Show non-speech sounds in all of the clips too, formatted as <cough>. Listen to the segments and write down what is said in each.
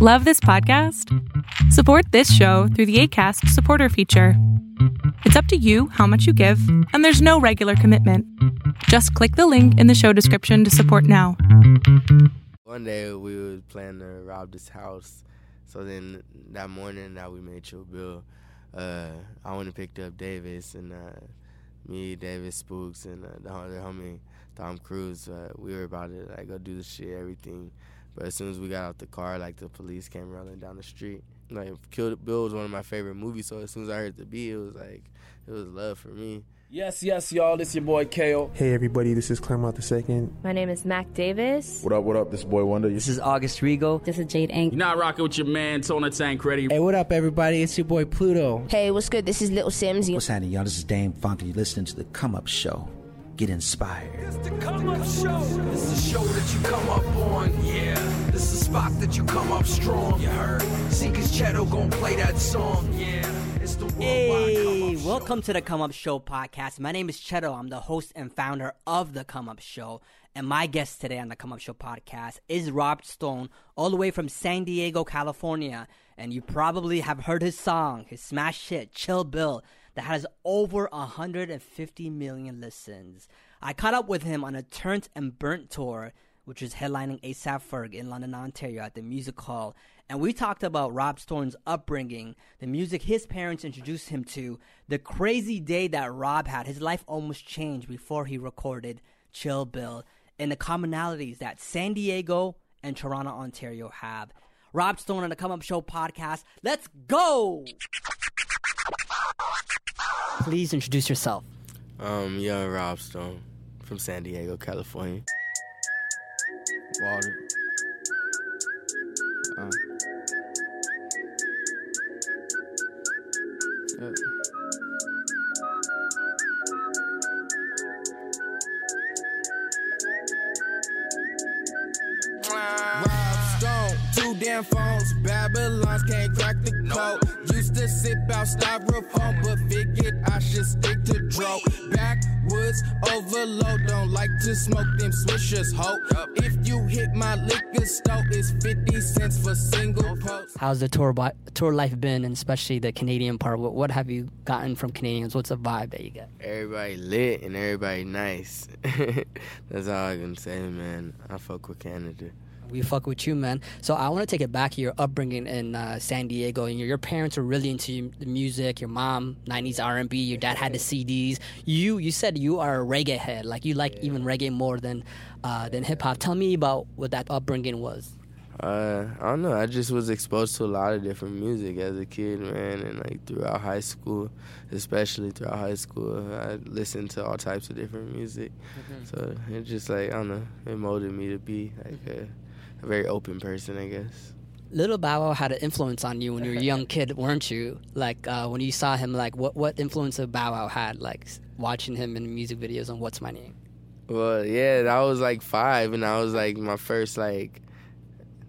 Love this podcast? Support this show through the ACAST supporter feature. It's up to you how much you give, and there's no regular commitment. Just click the link in the show description to support now. One day we were planning to rob this house, so then that morning that we made Chill Bill, uh, I went and picked up Davis and uh, me, Davis Spooks, and uh, the other homie Tom Cruise. Uh, we were about to like go do the shit, everything. But as soon as we got out the car, like the police came rolling down the street. Like Kill Bill was one of my favorite movies, so as soon as I heard the beat, it was like it was love for me. Yes, yes, y'all. This your boy Kale. Hey everybody, this is Clairmont the Second. My name is Mac Davis. What up, what up? This boy Wonder. This is August Rigo. This is Jade Ink. You're not rocking with your man Tona Tancredi. Hey, what up, everybody? It's your boy Pluto. Hey, what's good? This is Little Simz. What's happening, y'all? This is Dame Funky. You're listening to the Come Up Show. Get inspired. This the Come Up Show. This is a show that you come up on. Yeah. This is a spot that you come up strong. You heard? Seekers Cheto gonna play that song. Yeah. Hey, welcome to the Come Up Show podcast. My name is Cheto. I'm the host and founder of the Come Up Show. And my guest today on the Come Up Show podcast is Rob Stone, all the way from San Diego, California. And you probably have heard his song, his smash hit, Chill Bill, that has over 150 million listens. I caught up with him on a Turnt and Burnt tour, which was headlining ASAP Ferg in London, Ontario at the Music Hall. And we talked about Rob Stone's upbringing, the music his parents introduced him to, the crazy day that Rob had. His life almost changed before he recorded Chill Bill, and the commonalities that San Diego and Toronto, Ontario have. Rob Stone on the Come Up Show podcast. Let's go! Please introduce yourself. Um, young Rob Stone from San Diego, California. Water. Uh. Two phones, Babylons can't crack the code. Used to sip out styrofoam, but figured I should stick to dro. Backwoods overload, don't like to smoke them swishers, ho. If you hit my liquor store, it's 50 cents for single post. How's the tour bi- tour life been, and especially the Canadian part? What, what have you gotten from Canadians? What's the vibe that you get? Everybody lit and everybody nice. <laughs> That's all I can say, man. I fuck with Canada. We fuck with you, man. So I want to take it back to your upbringing in uh, San Diego. And your, your parents were really into the music. Your mom, '90s R&B. Your dad had the <laughs> CDs. You you said you are a reggae head. Like you like even reggae more than uh, than hip hop. Tell me about what that upbringing was. Uh, I don't know. I just was exposed to a lot of different music as a kid, man, and like throughout high school, especially throughout high school, I listened to all types of different music. Mm-hmm. So it just like I don't know, it molded me to be like a, a very open person, I guess. Little Bow Wow had an influence on you when you were a young <laughs> kid, weren't you? Like uh, when you saw him, like what what influence of Bow Wow had, like watching him in music videos on What's My Name. Well, yeah, I was like five, and I was like my first like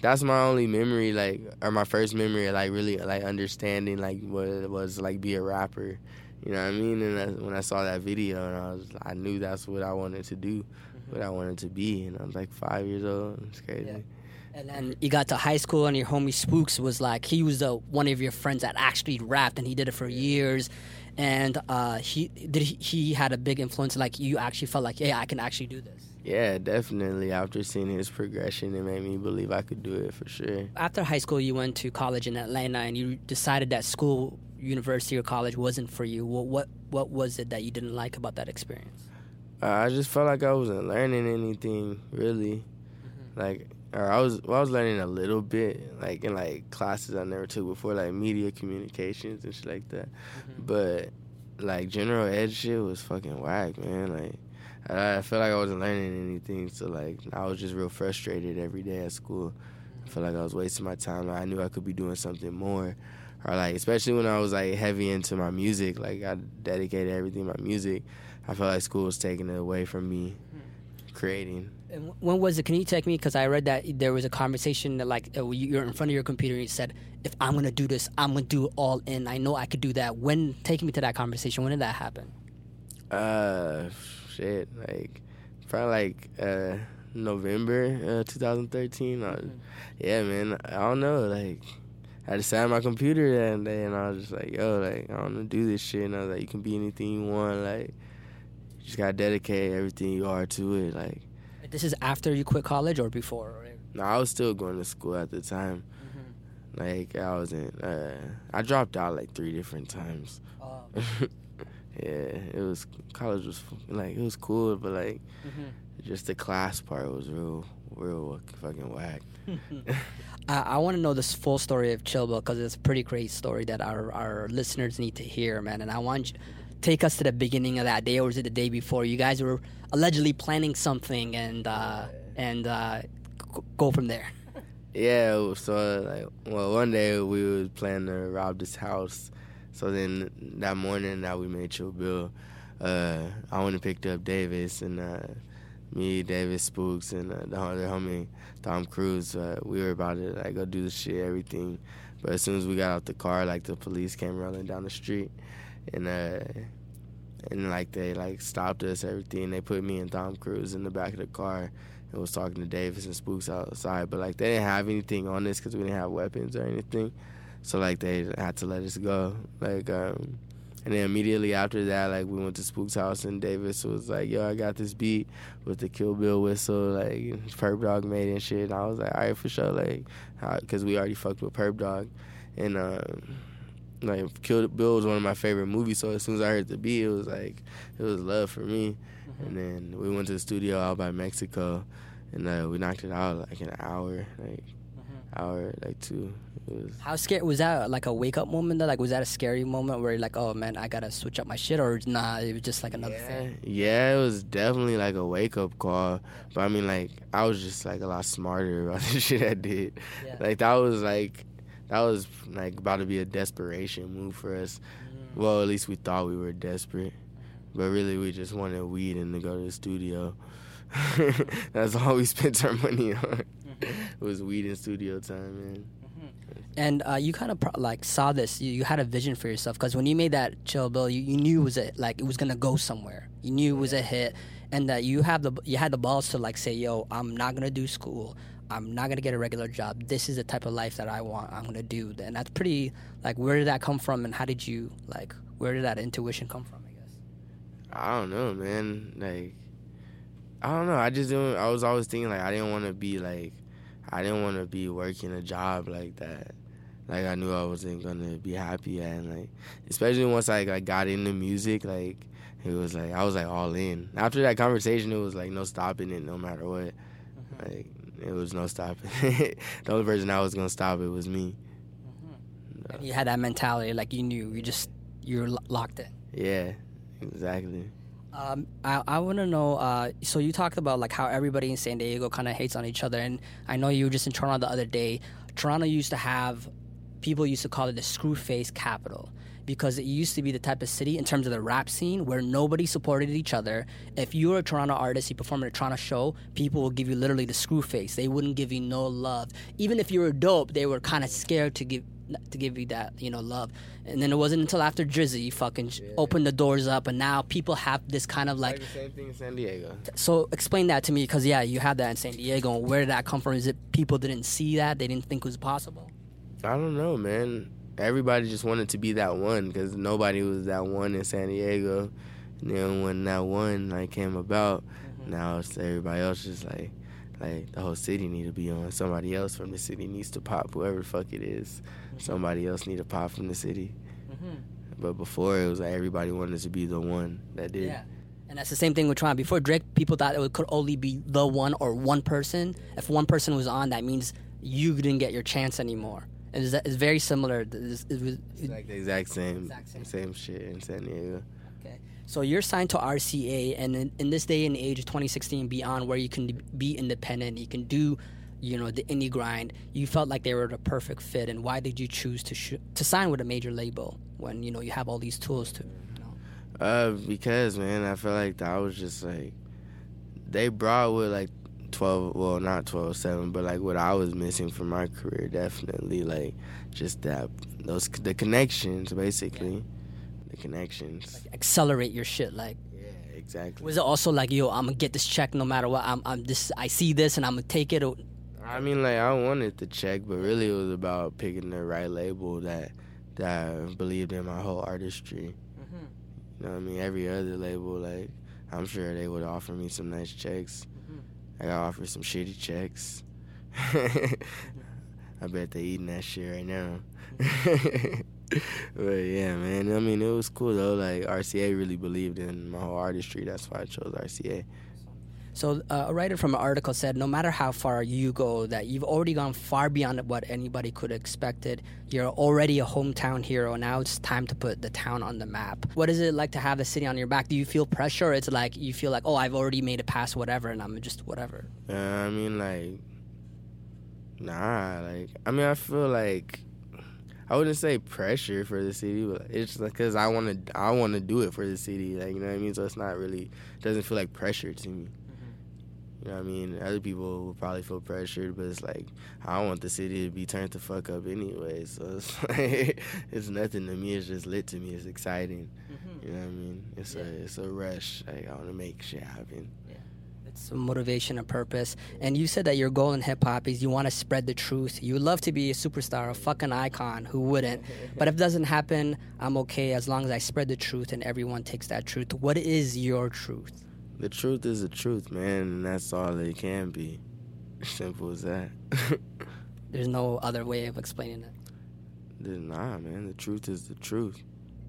that's my only memory, like, or my first memory, of, like, really, like, understanding, like, what it was, like, be a rapper. You know what I mean? And I, when I saw that video, and I was, I knew that's what I wanted to do. What I wanted to be. And I was like five years old. It's crazy. Yeah. And then you got to high school, and your homie Spooks was like, he was the one of your friends that actually rapped, and he did it for years. And uh, he did. He, he had a big influence. Like you actually felt like, yeah, I can actually do this. Yeah, definitely. After seeing his progression, it made me believe I could do it for sure. After high school, you went to college in Atlanta, and you decided that school, university, or college wasn't for you. What what what was it that you didn't like about that experience? Uh, I just felt like I wasn't learning anything really. Mm-hmm. Like, or I was well, I was learning a little bit, like in like classes I never took before, like media communications and shit like that. Mm-hmm. But like general ed shit was fucking whack, man. Like I felt like I wasn't learning anything, so like I was just real frustrated every day at school. I felt like I was wasting my time. Like, I knew I could be doing something more, or like especially when I was like heavy into my music, like I dedicated everything to my music. I felt like school was taking it away from me creating. And when was it? Can you take me? Because I read that there was a conversation that like uh, you're in front of your computer and you said, "If I'm gonna do this, I'm gonna do it all in. I know I could do that." When take me to that conversation? When did that happen? Uh shit, like probably like uh November uh, 2013. I, yeah, man. I don't know. Like, I had to sit at my computer that day, and I was just like, yo, like, I want to do this shit. And I was like, you can be anything you want. Like, just gotta dedicate everything you are to it. Like, This is after you quit college or before? Or- no, I was still going to school at the time. Like, I was in. Uh, I dropped out like three different times. Oh. <laughs> yeah, it was college was like it was cool, but like just the class part was real, real fucking whack. <laughs> I, I want to know this full story of Chill Bill because it's a pretty great story that our, our listeners need to hear, man. And I want you take us to the beginning of that day, or was it the day before? You guys were allegedly planning something, and uh, and uh, go from there. <laughs> Yeah, so like, well, one day we was planning to rob this house. So then that morning that we made Chill Bill, uh, I went and picked up Davis and uh, me, Davis Spooks, and uh, the other homie Tom Cruise. Uh, we were about to like go do the shit, everything. But as soon as we got out the car, like the police came rolling down the street, and uh, and like they like stopped us, everything. They put me and Tom Cruise in the back of the car and was talking to Davis and Spooks outside. But like they didn't have anything on us because we didn't have weapons or anything. So like they had to let us go. Like um, and then immediately after that, like we went to Spook's house and Davis was like, "Yo, I got this beat with the Kill Bill whistle, like Perp Dog made and shit." And I was like, "All right, for sure," like, because we already fucked with Perp Dog, and um, like Kill Bill was one of my favorite movies. So as soon as I heard the beat, it was like it was love for me. And then we went to the studio out by Mexico, and uh, we knocked it out like an hour, like hour, like two. Was How scared was that? Like a wake up moment? Though? Like was that a scary moment where you're like, oh man, I gotta switch up my shit, or nah, it was just like another thing. Yeah, it was definitely like a wake up call. But I mean, like, I was just like a lot smarter <laughs> about the shit I did. Like, that was like, that was like about to be a desperation move for us. Mm-hmm. Well, at least we thought we were desperate. But really, we just wanted weed and to go to the studio. <laughs> That's all we spent our money on. Mm-hmm. <laughs> it was weed and studio time, man. Mm-hmm. And uh, you kind of pro- like saw this. You, you had a vision for yourself because when you made that chill bill, you, you knew it was a, like it was gonna go somewhere. You knew it was a hit, and that you have the you had the balls to like say, "Yo, I'm not gonna do school. I'm not gonna get a regular job. This is the type of life that I want. I'm gonna do." And that's pretty like where did that come from, and how did you like where did that intuition come from? I guess. I don't know, man. Like, I don't know. I just didn't. I was always thinking like I didn't want to be like, I didn't want to be working a job like that. Like I knew I wasn't gonna be happy at, and like especially once I like, got into music, like it was like I was like all in. After that conversation, it was like no stopping it, no matter what. Mm-hmm. Like it was no stopping. <laughs> the only person I was gonna stop it was me. And you had that mentality, like you knew you just you were lo- locked in. Yeah, exactly. Um, I, I want to know. Uh, so you talked about like how everybody in San Diego kind of hates on each other, and I know you were just in Toronto the other day. Toronto used to have people used to call it the screw face capital because it used to be the type of city in terms of the rap scene where nobody supported each other. If you were a Toronto artist, you perform at a Toronto show, people will give you literally the screw face. They wouldn't give you no love. Even if you were dope, they were kind of scared to give to give you that you know love. And then it wasn't until after Drizzy fucking sh opened the doors up, and now people have this kind of like. the same thing in San Diego. So explain that to me, because yeah, you had that in San Diego. Where did that come from? Is it people didn't see that? They didn't think it was possible? I don't know, man. Everybody just wanted to be that one because nobody was that one in San Diego. And then when that one like came about, mm-hmm. now it's everybody else just like, like the whole city need to be on. Somebody else from the city needs to pop. Whoever the fuck it is, mm-hmm. somebody else need to pop from the city. Mm-hmm. But before it was like everybody wanted to be the one that did. Yeah. And that's the same thing with Toronto. Before Drake, people thought it could only be the one or one person. If one person was on, that means you didn't get your chance anymore. It's, it's very similar. It's, it was- It's like the exact same, exact same shit in San Diego. Okay. So you're signed to RCA, and in, in this day and age, 2016 and beyond, where you can be independent, you can do, you know, the indie grind. You felt like they were the perfect fit, and why did you choose to sh- to sign with a major label when you know you have all these tools to? Uh, because man, I feel like that was just like they brought with like twelve, well, not twelve seven, but like what I was missing from my career, definitely like just that those the connections, basically, the connections. like accelerate your shit, like. Yeah, exactly. Was it also like, yo, I'm gonna get this check no matter what? I'm, I'm this. I see this and I'm gonna take it. Or, I mean, like I wanted the check, but really it was about picking the right label that that I believed in my whole artistry. Mm-hmm. You know what I mean? Every other label, like I'm sure they would offer me some nice checks. I got offered some shitty checks. <laughs> I bet they eating that shit right now. <laughs> but yeah, man. I mean, it was cool though. Like RCA really believed in my whole artistry. That's why I chose RCA. So uh, a writer from an article said, no matter how far you go, that you've already gone far beyond what anybody could have expected. You're already a hometown hero. Now it's time to put the town on the map. What is it like to have the city on your back? Do you feel pressure? It's like you feel like, oh, I've already made it past whatever, and I'm just whatever. Uh, I mean, like, nah. Like, I mean, I feel like I wouldn't say pressure for the city, but it's because I want to. I want to do it for the city. Like, you know what I mean? So it's not really. it Doesn't feel like pressure to me. You know what I mean? Other people will probably feel pressured, but it's like I want the city to be turned to fuck up anyway. <laughs> So it's like it's nothing to me. It's just lit to me. It's exciting. Mm-hmm. You know what I mean? It's yeah. a it's a rush. Like I want to make shit happen. Yeah. It's a motivation and purpose. And you said that your goal in hip hop is you want to spread the truth. You would love to be a superstar, a fucking icon. Who wouldn't? <laughs> but if it doesn't happen, I'm okay as long as I spread the truth and everyone takes that truth. What is your truth? The truth is the truth, man, and that's all it can be. <laughs> Simple as that. <laughs> There's no other way of explaining it. There's Nah, man. The truth is the truth.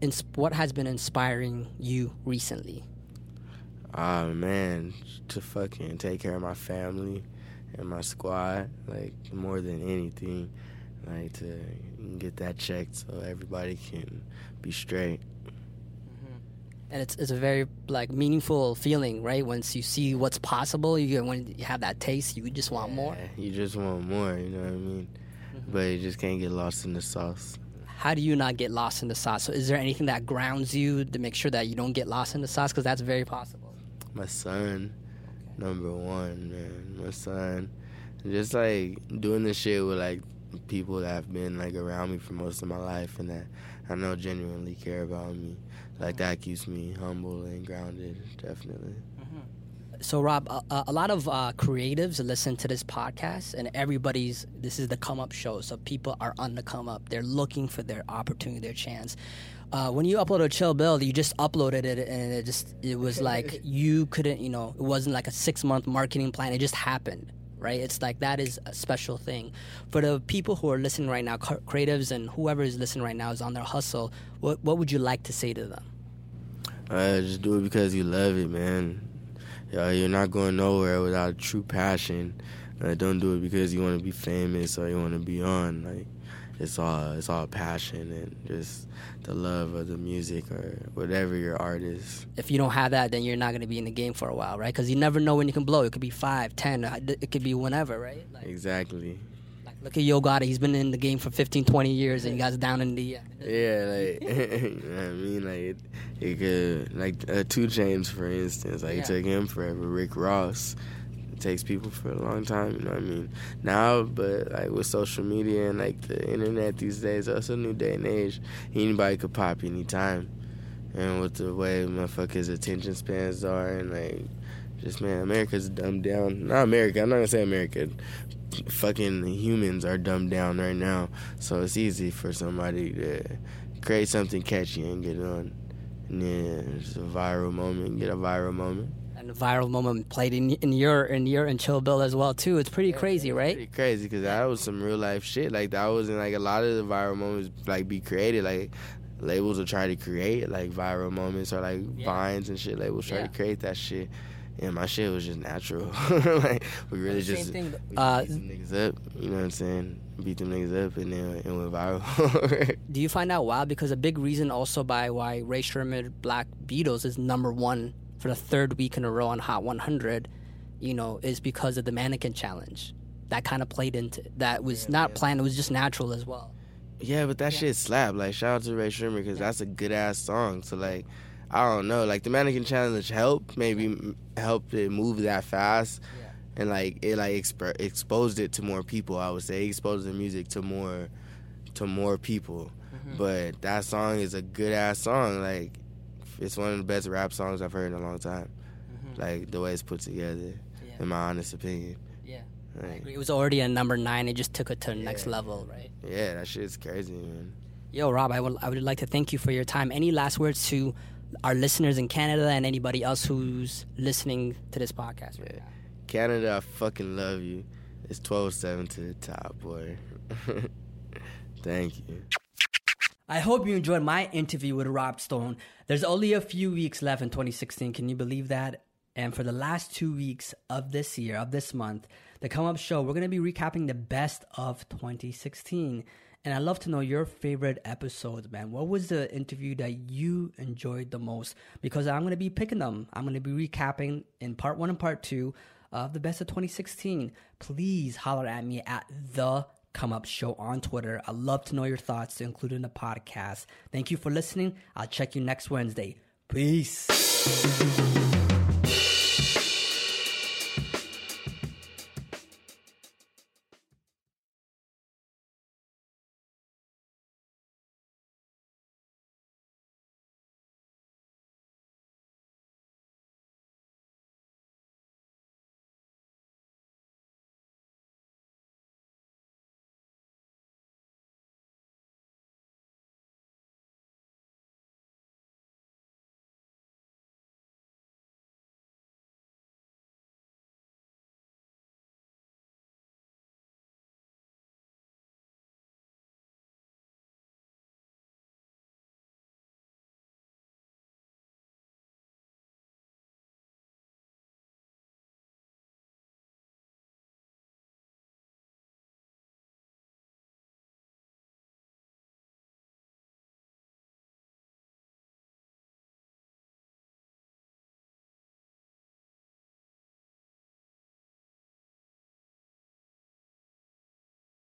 Ins- what has been inspiring you recently? Ah, uh, man, to fucking take care of my family and my squad, like more than anything, like to get that checked so everybody can be straight and it's it's a very like meaningful feeling, right? Once you see what's possible, you when you have that taste, you just want yeah, more. You just want more, you know what I mean? Mm-hmm. But you just can't get lost in the sauce. How do you not get lost in the sauce? So, is there anything that grounds you to make sure that you don't get lost in the sauce? Because that's very possible. My son, okay. number one, man. My son, just like doing this shit with like people that have been like around me for most of my life and that I know genuinely care about me like that keeps me humble and grounded definitely mm-hmm. so rob a, a lot of uh, creatives listen to this podcast and everybody's this is the come up show so people are on the come up they're looking for their opportunity their chance uh, when you upload a Chill Bill, you just uploaded it, and it just it was like <laughs> you couldn't, you know, it wasn't like a six month marketing plan. It just happened, right? It's like that is a special thing. For the people who are listening right now, creatives and whoever is listening right now is on their hustle. What what would you like to say to them? Uh, just do it because you love it, man. You're not going nowhere without true passion. Uh, don't do it because you want to be famous or you want to be on. Like it's all it's all passion and just the love of the music or whatever your art is. If you don't have that, then you're not going to be in the game for a while, right? Because you never know when you can blow. It could be five, ten, uh, it could be whenever, right? Like, exactly. Look at Yo Gotti. He's been in the game for 15, 20 years, and he got down in the. Uh, <laughs> yeah, like <laughs> you know I mean, like it, it could like uh, 2 Chainz, for instance. Like yeah. it took him forever. Rick Ross. Takes people for a long time. You know what I mean? Now, but like with social media and like the internet these days, it's a new day and age. Anybody could pop anytime, and with the way motherfuckers' attention spans are, and like just man, America's dumbed down. Not America. I'm not gonna say America, fucking humans are dumbed down right now. So it's easy for somebody to create something catchy and get on. And then it's a viral moment, get a viral moment. And viral moment played in in your in your and Chill Bill as well too. It's pretty yeah, crazy, right? Pretty crazy because that was some real life shit. Like that was in like a lot of the viral moments like be created. Like labels will try to create like viral moments or like yeah. vines and shit. Labels try yeah. to create that shit yeah, my shit was just natural. <laughs> like we really just thing, uh, beat them niggas up. You know what I'm saying? Beat them niggas up and then it went viral. <laughs> Do you find that why? Because a big reason also by why Rae Sremmurd Black Beatles is number one for the third week in a row on Hot 100, you know, is because of the mannequin challenge. That kind of played into that was yeah, not yeah. planned. It was just natural as well. Yeah, but that yeah. shit slapped. Like shout out to Rae Sremmurd because that's a good ass song. So like I don't know. Like the mannequin challenge helped, maybe helped it move that fast, yeah. and like it like exp- exposed it to more people. I would say it exposed the music to more to more people. Mm-hmm. But that song is a good ass song. Like it's one of the best rap songs I've heard in a long time. Mm-hmm. Like the way it's put together, in my honest opinion. Yeah. Like, It was already a number nine. It just took it to the next level, right? yeah, that shit's crazy, man. Yo, Rob, I would I would like to thank you for your time. Any last words to our listeners in Canada and anybody else who's listening to this podcast? Right now? Canada, I fucking love you. It's 12-7 to the top, boy. <laughs> Thank you. I hope you enjoyed my interview with Rob Stone. There's only a few weeks left in 2016. Can you believe that? And for the last two weeks of this year, of this month, the Come Up Show, we're going to be recapping the best of 2016. And I'd love to know your favorite episodes, man. What was the interview that you enjoyed the most? Because I'm going to be picking them. I'm going to be recapping in part one and part two of the best of 2016. Please holler at me at the Come Up Show on Twitter. I'd love to know your thoughts to include in the podcast. Thank you for listening. I'll check you next Wednesday. Peace.